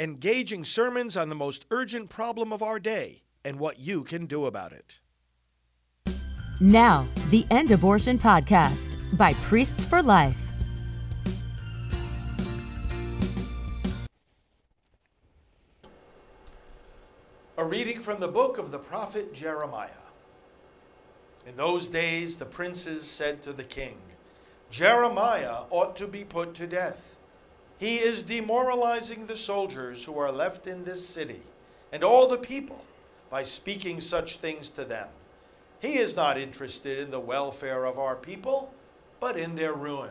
engaging sermons on the most urgent problem of our day and what you can do about it. Now, the End Abortion Podcast by Priests for Life. A reading from the book of the prophet Jeremiah. In those days, the princes said to the king, Jeremiah ought to be put to death. He is demoralizing the soldiers who are left in this city and all the people by speaking such things to them. He is not interested in the welfare of our people, but in their ruin.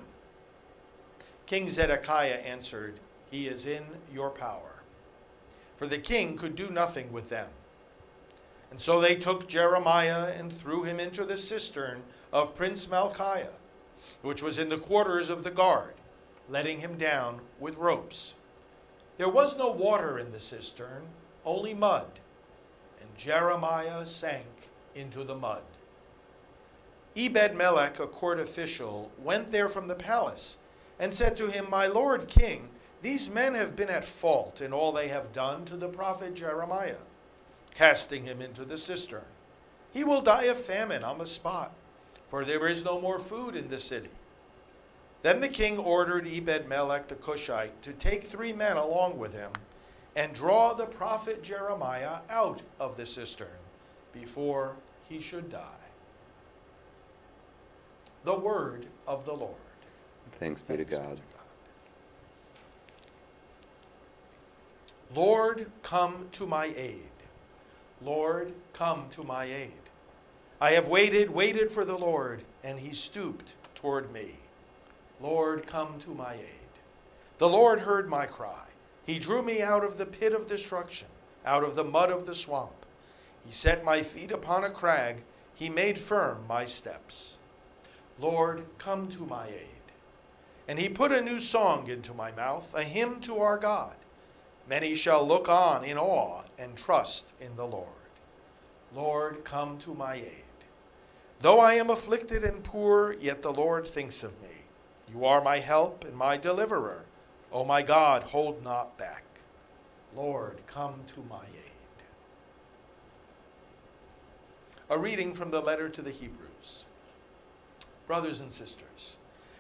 King Zedekiah answered, He is in your power. For the king could do nothing with them. And so they took Jeremiah and threw him into the cistern of Prince Malchiah, which was in the quarters of the guard, letting him down with ropes. There was no water in the cistern, only mud, and Jeremiah sank into the mud. Ebed Melech, a court official, went there from the palace and said to him, My lord king, these men have been at fault in all they have done to the prophet Jeremiah casting him into the cistern. He will die of famine on the spot, for there is no more food in the city. Then the king ordered Ebed Melech the Cushite to take three men along with him and draw the prophet Jeremiah out of the cistern before he should die. The word of the Lord. Thanks be to God. Lord, come to my aid. Lord, come to my aid. I have waited, waited for the Lord, and he stooped toward me. Lord, come to my aid. The Lord heard my cry. He drew me out of the pit of destruction, out of the mud of the swamp. He set my feet upon a crag. He made firm my steps. Lord, come to my aid. And he put a new song into my mouth, a hymn to our God. Many shall look on in awe and trust in the Lord. Lord, come to my aid. Though I am afflicted and poor, yet the Lord thinks of me. You are my help and my deliverer. O my God, hold not back. Lord, come to my aid. A reading from the letter to the Hebrews. Brothers and sisters,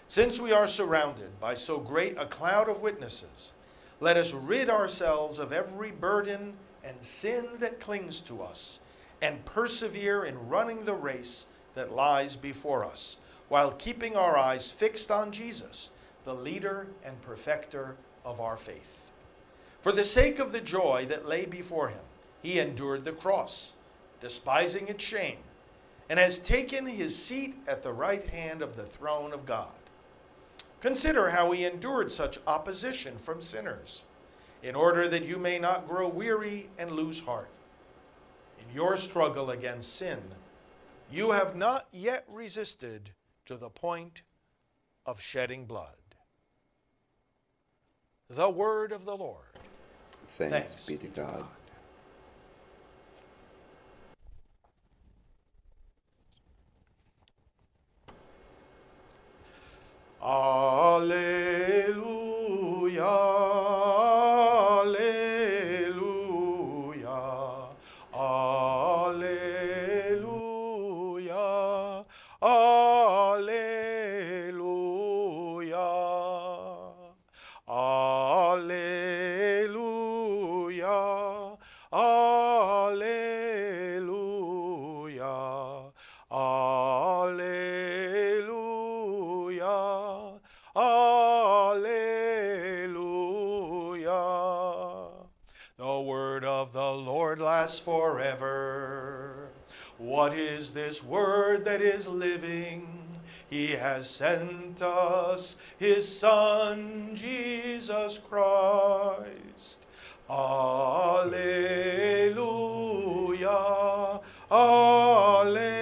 since we are surrounded by so great a cloud of witnesses, let us rid ourselves of every burden and sin that clings to us, and persevere in running the race that lies before us, while keeping our eyes fixed on Jesus, the leader and perfecter of our faith. For the sake of the joy that lay before him, he endured the cross, despising its shame, and has taken his seat at the right hand of the throne of God. Consider how he endured such opposition from sinners, in order that you may not grow weary and lose heart. In your struggle against sin, you have not yet resisted to the point of shedding blood. The word of the Lord. Thanks, Thanks be to God. Alleluia, ah, sent us his Son, Jesus Christ. Alleluia, Alleluia,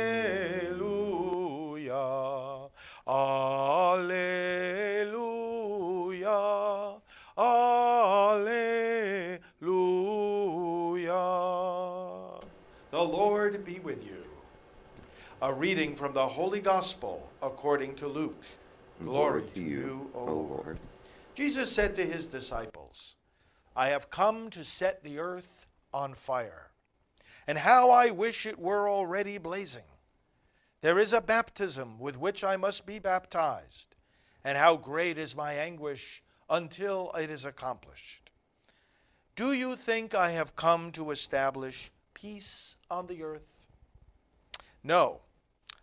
reading from the Holy Gospel according to Luke. Glory to you, O Lord. Jesus said to his disciples, I have come to set the earth on fire. And how I wish it were already blazing. There is a baptism with which I must be baptized, and how great is my anguish until it is accomplished. Do you think I have come to establish peace on the earth? No,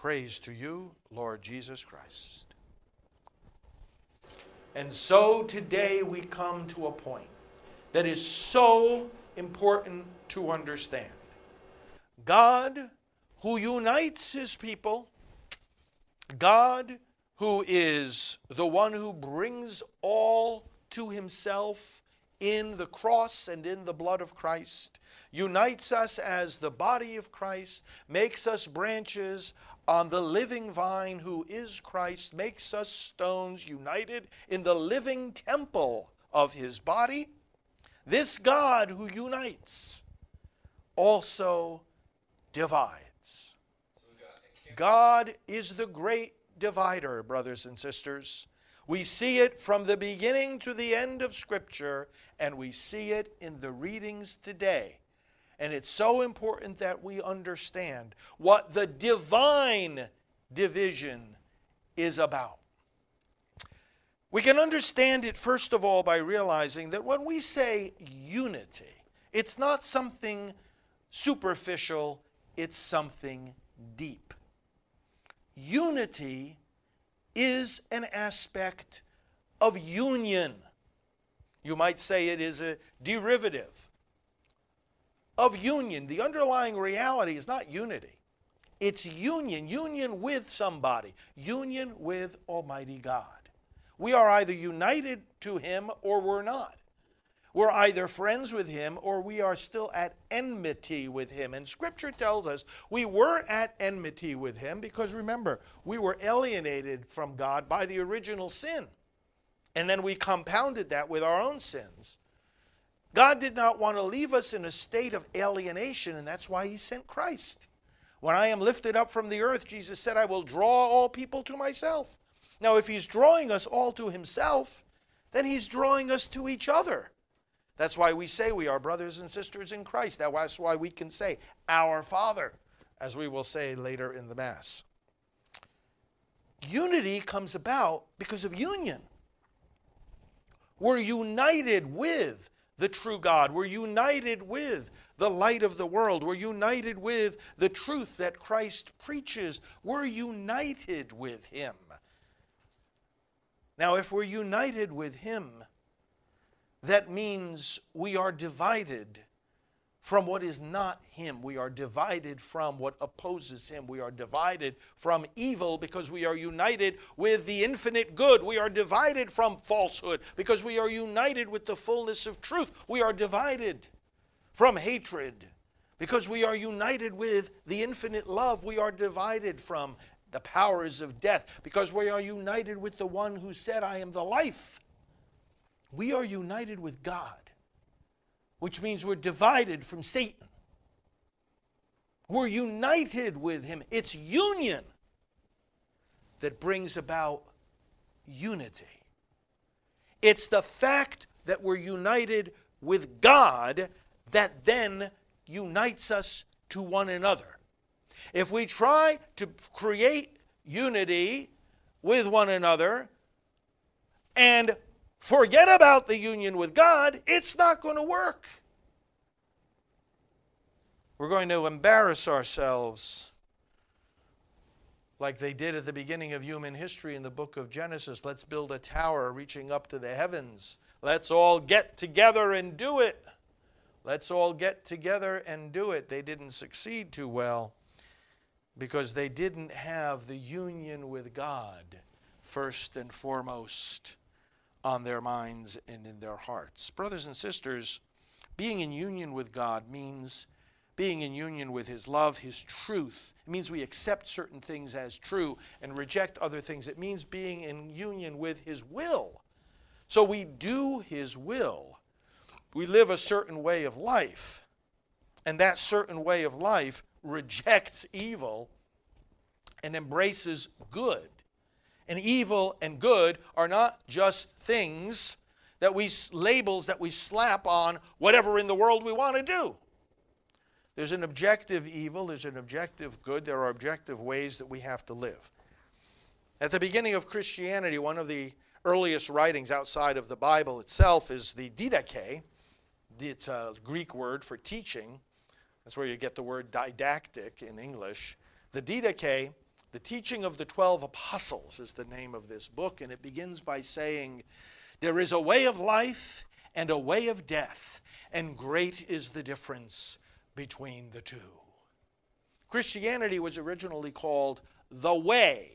Praise to you, Lord Jesus Christ. And so today we come to a point that is so important to understand. God, who unites his people, God, who is the one who brings all to himself in the cross and in the blood of Christ, unites us as the body of Christ, makes us branches on the living vine who is Christ, makes us stones united in the living temple of his body this God who unites also divides. God is the great divider, brothers and sisters. We see it from the beginning to the end of Scripture, and we see it in the readings today. And it's so important that we understand what the divine division is about. We can understand it, first of all, by realizing that when we say unity, it's not something superficial, it's something deep. Unity is an aspect of union. You might say it is a derivative of union. The underlying reality is not unity, it's union, union with somebody, union with Almighty God. We are either united to Him or we're not. We're either friends with Him or we are still at enmity with Him. And Scripture tells us we were at enmity with Him because remember, we were alienated from God by the original sin. And then we compounded that with our own sins. God did not want to leave us in a state of alienation, and that's why He sent Christ. When I am lifted up from the earth, Jesus said, I will draw all people to myself. Now, if he's drawing us all to himself, then he's drawing us to each other. That's why we say we are brothers and sisters in Christ. That's why we can say, Our Father, as we will say later in the Mass. Unity comes about because of union. We're united with the true God. We're united with the light of the world. We're united with the truth that Christ preaches. We're united with Him. Now, if we're united with Him, that means we are divided from what is not Him. We are divided from what opposes Him. We are divided from evil because we are united with the infinite good. We are divided from falsehood because we are united with the fullness of truth. We are divided from hatred because we are united with the infinite love. We are divided from the powers of death, because we are united with the one who said, I am the life. We are united with God, which means we're divided from Satan. We're united with him. It's union that brings about unity. It's the fact that we're united with God that then unites us to one another. If we try to create unity with one another and forget about the union with God, it's not going to work. We're going to embarrass ourselves like they did at the beginning of human history in the book of Genesis. Let's build a tower reaching up to the heavens. Let's all get together and do it. Let's all get together and do it. They didn't succeed too well because they didn't have the union with God first and foremost on their minds and in their hearts. Brothers and sisters, being in union with God means being in union with His love, His truth. It means we accept certain things as true and reject other things. It means being in union with His will. So we do His will. We live a certain way of life. And that certain way of life rejects evil and embraces good. And evil and good are not just things that we labels that we slap on whatever in the world we want to do. There's an objective evil, there's an objective good, there are objective ways that we have to live. At the beginning of Christianity, one of the earliest writings outside of the Bible itself is the Didache. It's a Greek word for teaching. That's where you get the word didactic in English. The Didache, the teaching of the 12 apostles, is the name of this book, and it begins by saying, There is a way of life and a way of death, and great is the difference between the two. Christianity was originally called the way.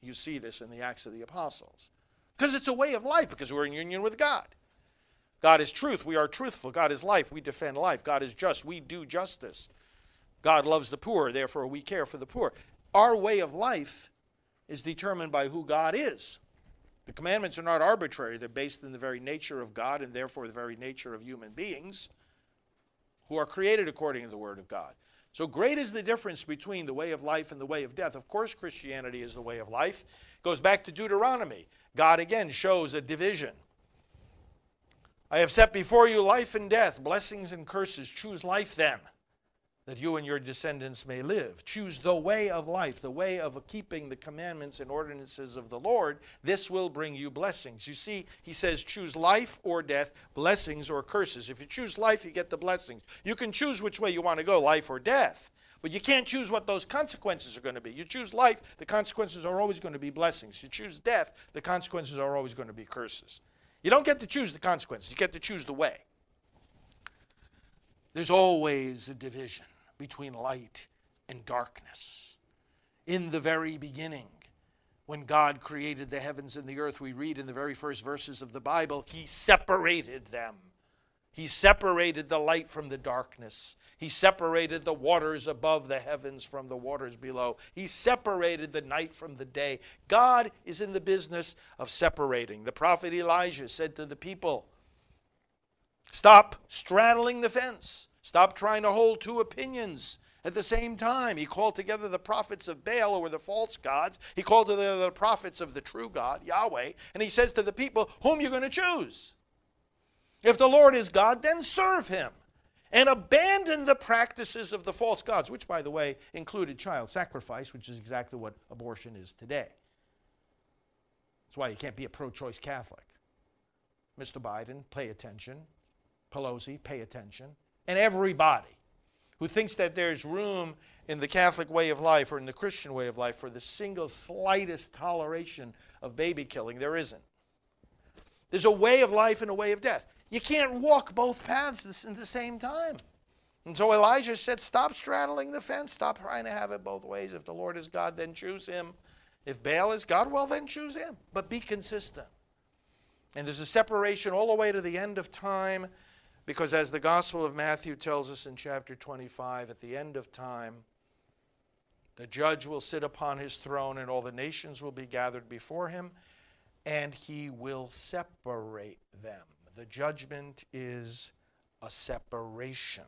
You see this in the Acts of the Apostles. Because it's a way of life, because we're in union with God. God is truth. We are truthful. God is life. We defend life. God is just. We do justice. God loves the poor. Therefore, we care for the poor. Our way of life is determined by who God is. The commandments are not arbitrary, they're based in the very nature of God and therefore the very nature of human beings who are created according to the Word of God. So great is the difference between the way of life and the way of death. Of course, Christianity is the way of life. It goes back to Deuteronomy. God again shows a division. I have set before you life and death, blessings and curses. Choose life then that you and your descendants may live. Choose the way of life, the way of keeping the commandments and ordinances of the Lord. This will bring you blessings. You see, he says, choose life or death, blessings or curses. If you choose life, you get the blessings. You can choose which way you want to go, life or death. But you can't choose what those consequences are going to be. You choose life, the consequences are always going to be blessings. You choose death, the consequences are always going to be curses. You don't get to choose the consequences, you get to choose the way. There's always a division between light and darkness. In the very beginning, when God created the heavens and the earth, we read in the very first verses of the Bible, He separated them. He separated the light from the darkness. He separated the waters above the heavens from the waters below. He separated the night from the day. God is in the business of separating. The prophet Elijah said to the people, Stop straddling the fence. Stop trying to hold two opinions at the same time. He called together the prophets of Baal, who were the false gods. He called together the prophets of the true God, Yahweh. And he says to the people, Whom are you going to choose? If the Lord is God, then serve him. And abandon the practices of the false gods, which, by the way, included child sacrifice, which is exactly what abortion is today. That's why you can't be a pro choice Catholic. Mr. Biden, pay attention. Pelosi, pay attention and everybody who thinks that there's room in the Catholic way of life or in the Christian way of life for the single slightest toleration of baby killing, there isn't. There's a way of life and a way of death. You can't walk both paths at the same time. And so Elijah said, Stop straddling the fence. Stop trying to have it both ways. If the Lord is God, then choose him. If Baal is God, well, then choose him. But be consistent. And there's a separation all the way to the end of time because as the Gospel of Matthew tells us in chapter 25, at the end of time, the judge will sit upon his throne and all the nations will be gathered before him, and he will separate them. The judgment is a separation.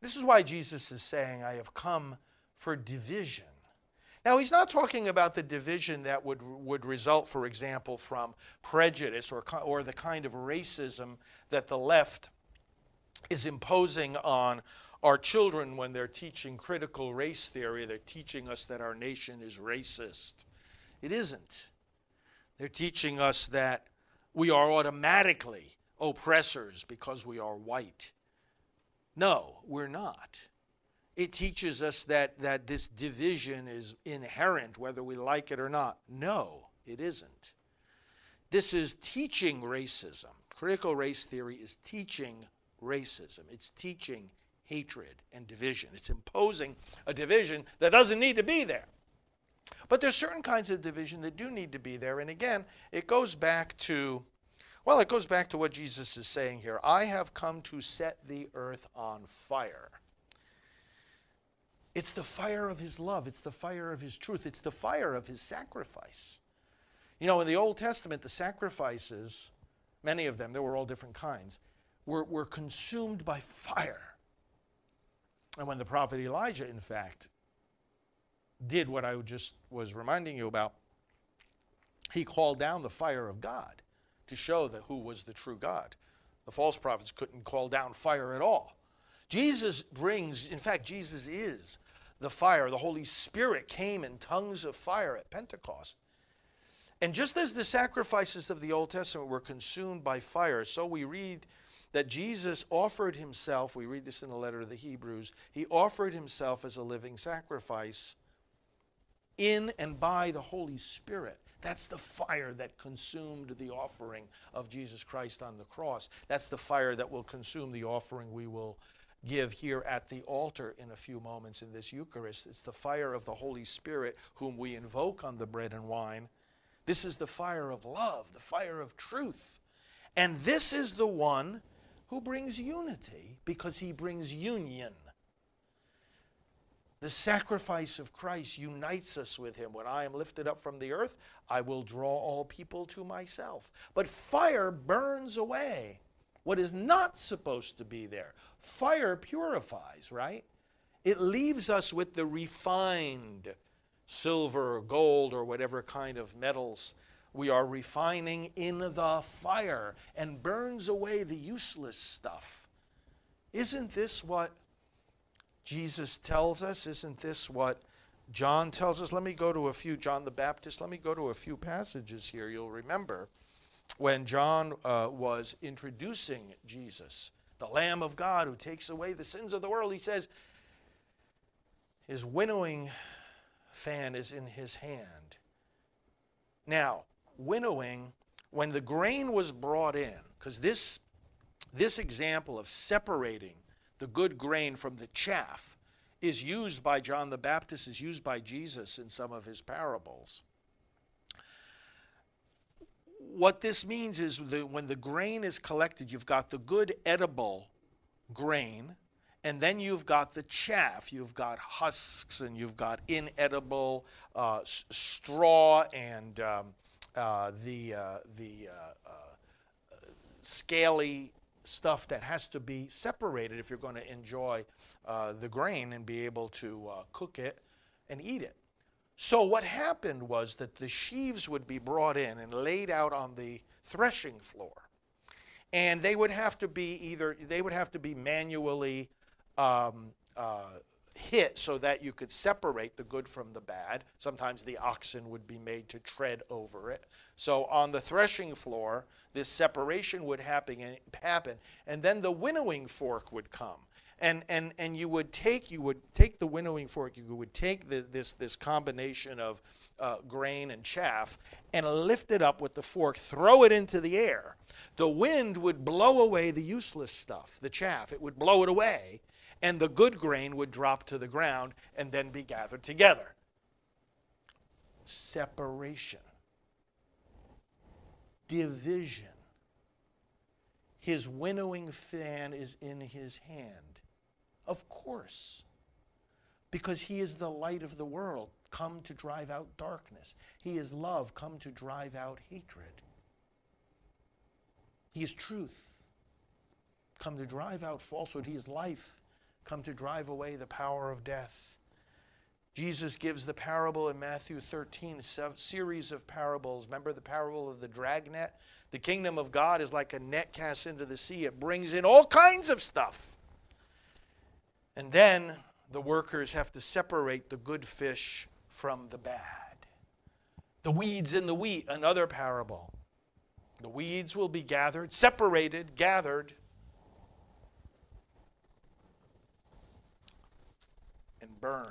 This is why Jesus is saying, I have come for division. Now, he's not talking about the division that would, would result, for example, from prejudice or, or the kind of racism that the left is imposing on our children when they're teaching critical race theory. They're teaching us that our nation is racist. It isn't. They're teaching us that we are automatically oppressors because we are white. No, we're not. It teaches us that, that this division is inherent, whether we like it or not. No, it isn't. This is teaching racism. Critical race theory is teaching racism. It's teaching hatred and division. It's imposing a division that doesn't need to be there. But there's certain kinds of division that do need to be there. And again, it goes back to Well, it goes back to what Jesus is saying here. I have come to set the earth on fire. It's the fire of his love, it's the fire of his truth, it's the fire of his sacrifice. You know, in the Old Testament, the sacrifices, many of them, there were all different kinds, were, were consumed by fire. And when the prophet Elijah, in fact, did what I just was reminding you about, he called down the fire of God to show that who was the true God. The false prophets couldn't call down fire at all. Jesus brings, in fact, Jesus is the fire. The Holy Spirit came in tongues of fire at Pentecost. And just as the sacrifices of the Old Testament were consumed by fire, so we read that Jesus offered himself, we read this in the letter to the Hebrews, he offered himself as a living sacrifice in and by the Holy Spirit. That's the fire that consumed the offering of Jesus Christ on the cross. That's the fire that will consume the offering we will give here at the altar in a few moments in this Eucharist. It's the fire of the Holy Spirit whom we invoke on the bread and wine. This is the fire of love, the fire of truth. And this is the one who brings unity because he brings union. The sacrifice of Christ unites us with him. When I am lifted up from the earth, I will draw all people to myself. But fire burns away what is not supposed to be there. Fire purifies, right? It leaves us with the refined silver or gold or whatever kind of metals we are refining in the fire and burns away the useless stuff. Isn't this what Jesus tells us. Isn't this what John tells us? Let me go to a few, John the Baptist, let me go to a few passages here. You'll remember when John uh, was introducing Jesus, the Lamb of God who takes away the sins of the world, he says, his winnowing fan is in his hand. Now, winnowing, when the grain was brought in, because this, this example of separating the good grain from the chaff is used by John the Baptist, is used by Jesus in some of his parables. What this means is that when the grain is collected, you've got the good edible grain, and then you've got the chaff. You've got husks, and you've got inedible uh, s- straw, and um, uh, the uh, the uh, uh, scaly stuff that has to be separated if you're going to enjoy uh, the grain and be able to cook it and eat it. So, what happened was that the sheaves would be brought in and laid out on the threshing floor. And they would have to be either, they would have to be manually um, uh, hit so that you could separate the good from the bad. Sometimes the oxen would be made to tread over it. So on the threshing floor, this separation would happen, happen and then the winnowing fork would come. And, and, and you would take you would take the winnowing fork you would take the, this this combination of uh, grain and chaff and lift it up with the fork throw it into the air the wind would blow away the useless stuff the chaff it would blow it away and the good grain would drop to the ground and then be gathered together. Separation, division. His winnowing fan is in his hand. Of course, because he is the light of the world, come to drive out darkness. He is love, come to drive out hatred. He is truth, come to drive out falsehood. He is life, come to drive away the power of death. Jesus gives the parable in Matthew 13, a series of parables. Remember the parable of the dragnet? The kingdom of God is like a net cast into the sea, it brings in all kinds of stuff. And then the workers have to separate the good fish from the bad. The weeds and the wheat, another parable. The weeds will be gathered, separated, gathered And burned.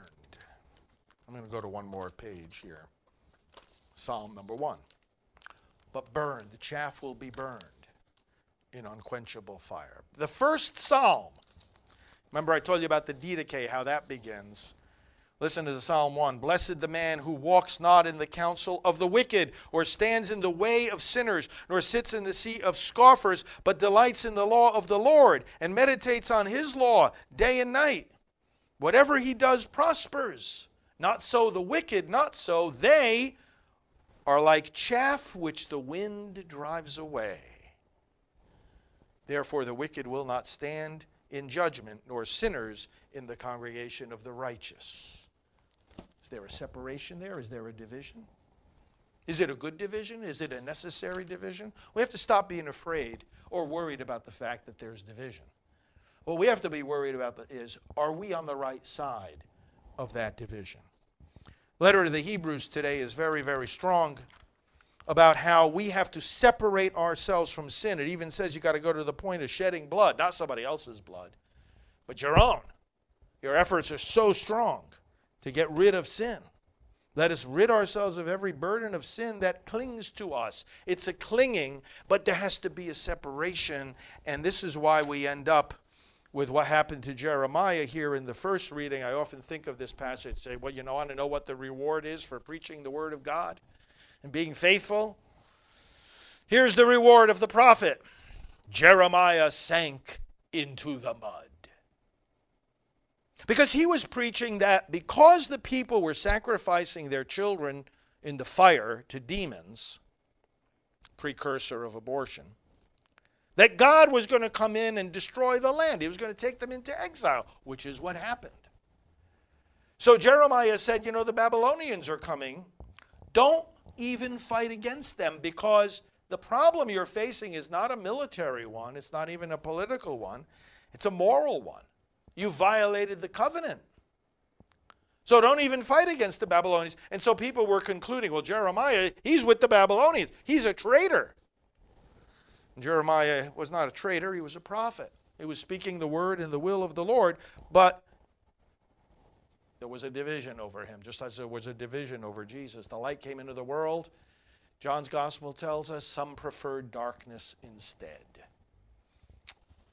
I'm going to go to one more page here. Psalm number one. But burned, the chaff will be burned in unquenchable fire. The first psalm, remember I told you about the Didache, how that begins. Listen to Psalm 1. Blessed the man who walks not in the counsel of the wicked, or stands in the way of sinners, nor sits in the seat of scoffers, but delights in the law of the Lord, and meditates on his law day and night. Whatever he does prospers. Not so the wicked, not so. They are like chaff which the wind drives away. Therefore, the wicked will not stand in judgment, nor sinners in the congregation of the righteous. Is there a separation there? Is there a division? Is it a good division? Is it a necessary division? We have to stop being afraid or worried about the fact that there's division. What we have to be worried about is are we on the right side of that division? Letter to the Hebrews today is very, very strong about how we have to separate ourselves from sin. It even says you got to go to the point of shedding blood, not somebody else's blood, but your own. Your efforts are so strong to get rid of sin. Let us rid ourselves of every burden of sin that clings to us. It's a clinging, but there has to be a separation. And this is why we end up with what happened to Jeremiah here in the first reading. I often think of this passage say, well, you know, I want to know what the reward is for preaching the word of God and being faithful. Here's the reward of the prophet Jeremiah sank into the mud. Because he was preaching that because the people were sacrificing their children in the fire to demons, precursor of abortion, that God was going to come in and destroy the land. He was going to take them into exile, which is what happened. So Jeremiah said, You know, the Babylonians are coming. Don't even fight against them because the problem you're facing is not a military one, it's not even a political one, it's a moral one. You violated the covenant. So don't even fight against the Babylonians. And so people were concluding, well, Jeremiah, he's with the Babylonians. He's a traitor. And Jeremiah was not a traitor, he was a prophet. He was speaking the word and the will of the Lord, but there was a division over him, just as there was a division over Jesus. The light came into the world. John's gospel tells us some preferred darkness instead.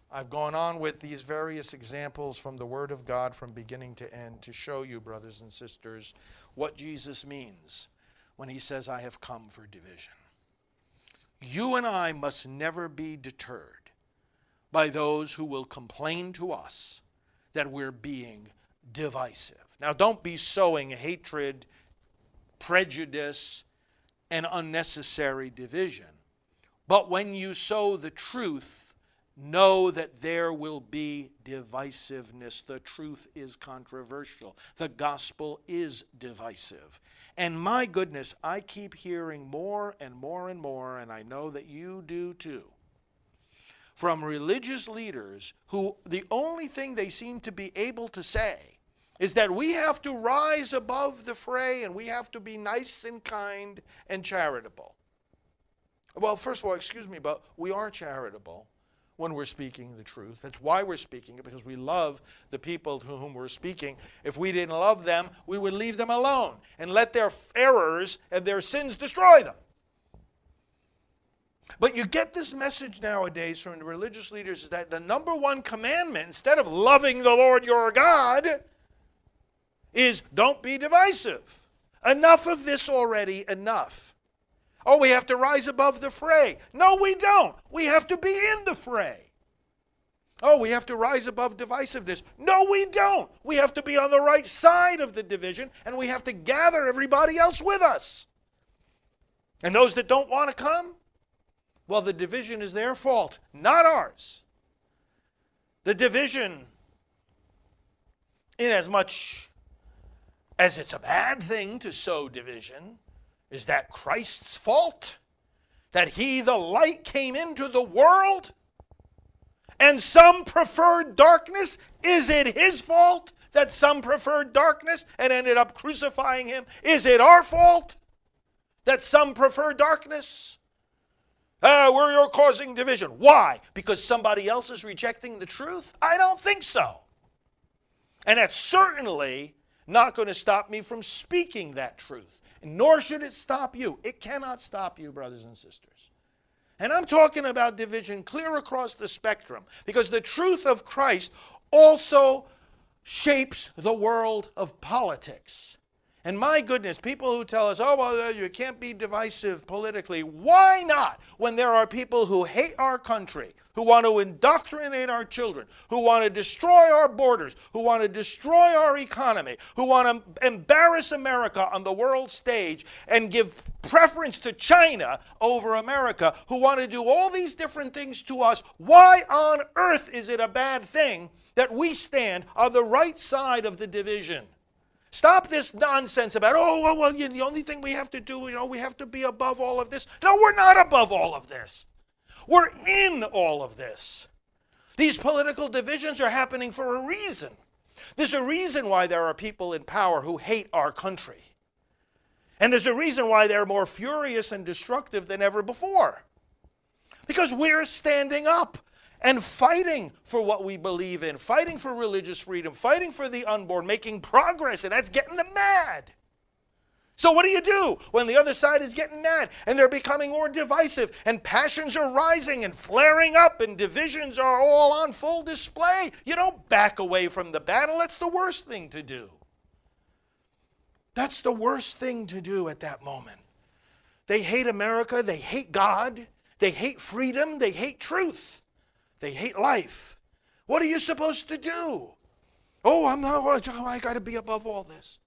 I've gone on with these various examples from the Word of God from beginning to end to show you, brothers and sisters, what Jesus means when he says, I have come for division. You and I must never be deterred by those who will complain to us that we're being divisive. Now, don't be sowing hatred, prejudice, and unnecessary division. But when you sow the truth, know that there will be divisiveness. The truth is controversial, the gospel is divisive. And my goodness, I keep hearing more and more and more, and I know that you do too, from religious leaders who the only thing they seem to be able to say is that we have to rise above the fray and we have to be nice and kind and charitable. Well, first of all, excuse me, but we are charitable when we're speaking the truth. That's why we're speaking it, because we love the people to whom we're speaking. If we didn't love them, we would leave them alone and let their errors and their sins destroy them. But you get this message nowadays from the religious leaders that the number one commandment, instead of loving the Lord your God, is don't be divisive. Enough of this already, enough. Oh, we have to rise above the fray. No, we don't. We have to be in the fray. Oh, we have to rise above divisiveness. No, we don't. We have to be on the right side of the division and we have to gather everybody else with us. And those that don't want to come, well, the division is their fault, not ours. The division, in as much as it's a bad thing to sow division, is that Christ's fault? That he, the light, came into the world? And some preferred darkness? Is it his fault that some preferred darkness and ended up crucifying him? Is it our fault that some prefer darkness? Uh, we're causing division. Why? Because somebody else is rejecting the truth? I don't think so. And that's certainly not going to stop me from speaking that truth nor should it stop you. It cannot stop you, brothers and sisters. And I'm talking about division clear across the spectrum because the truth of Christ also shapes the world of politics. And my goodness, people who tell us, oh, well, uh, you can't be divisive politically. Why not? When there are people who hate our country, who want to indoctrinate our children, who want to destroy our borders, who want to destroy our economy, who want to embarrass America on the world stage and give preference to China over America, who want to do all these different things to us. Why on earth is it a bad thing that we stand on the right side of the division? Stop this nonsense about, oh, well, well, the only thing we have to do, you know, we have to be above all of this. No, we're not above all of this. We're in all of this. These political divisions are happening for a reason. There's a reason why there are people in power who hate our country. And there's a reason why they're more furious and destructive than ever before. Because we're standing up and fighting for what we believe in, fighting for religious freedom, fighting for the unborn, making progress, and that's getting them mad. So, what do you do when the other side is getting mad and they're becoming more divisive and passions are rising and flaring up and divisions are all on full display? You don't back away from the battle. That's the worst thing to do. That's the worst thing to do at that moment. They hate America, they hate God, they hate freedom, they hate truth, they hate life. What are you supposed to do? Oh, I'm not, oh, I got to be above all this.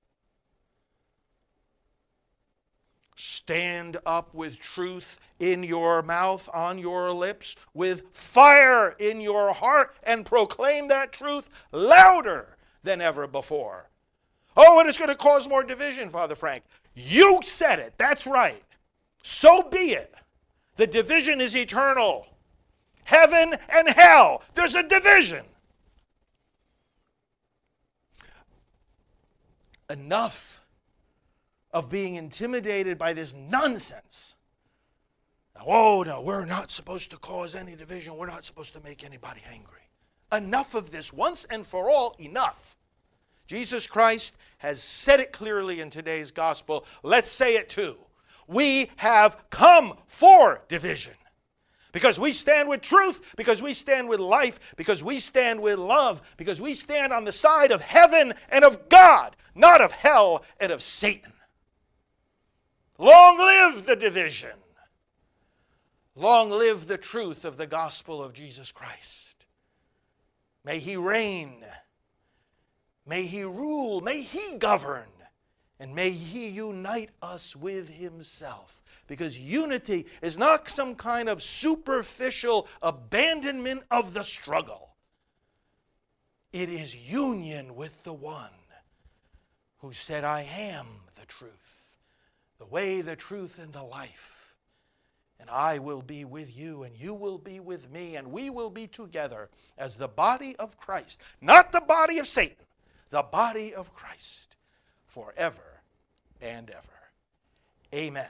Stand up with truth in your mouth, on your lips, with fire in your heart, and proclaim that truth louder than ever before. Oh, and it's going to cause more division, Father Frank. You said it. That's right. So be it. The division is eternal. Heaven and hell. There's a division. Enough of being intimidated by this nonsense. Now, oh, no, we're not supposed to cause any division. We're not supposed to make anybody angry. Enough of this once and for all, enough. Jesus Christ has said it clearly in today's gospel. Let's say it too. We have come for division. Because we stand with truth, because we stand with life, because we stand with love, because we stand on the side of heaven and of God, not of hell and of Satan. Long live the division. Long live the truth of the gospel of Jesus Christ. May he reign. May he rule. May he govern. And may he unite us with himself. Because unity is not some kind of superficial abandonment of the struggle, it is union with the one who said, I am the truth the way, the truth, and the life. And I will be with you, and you will be with me, and we will be together as the body of Christ, not the body of Satan, the body of Christ, forever and ever. Amen.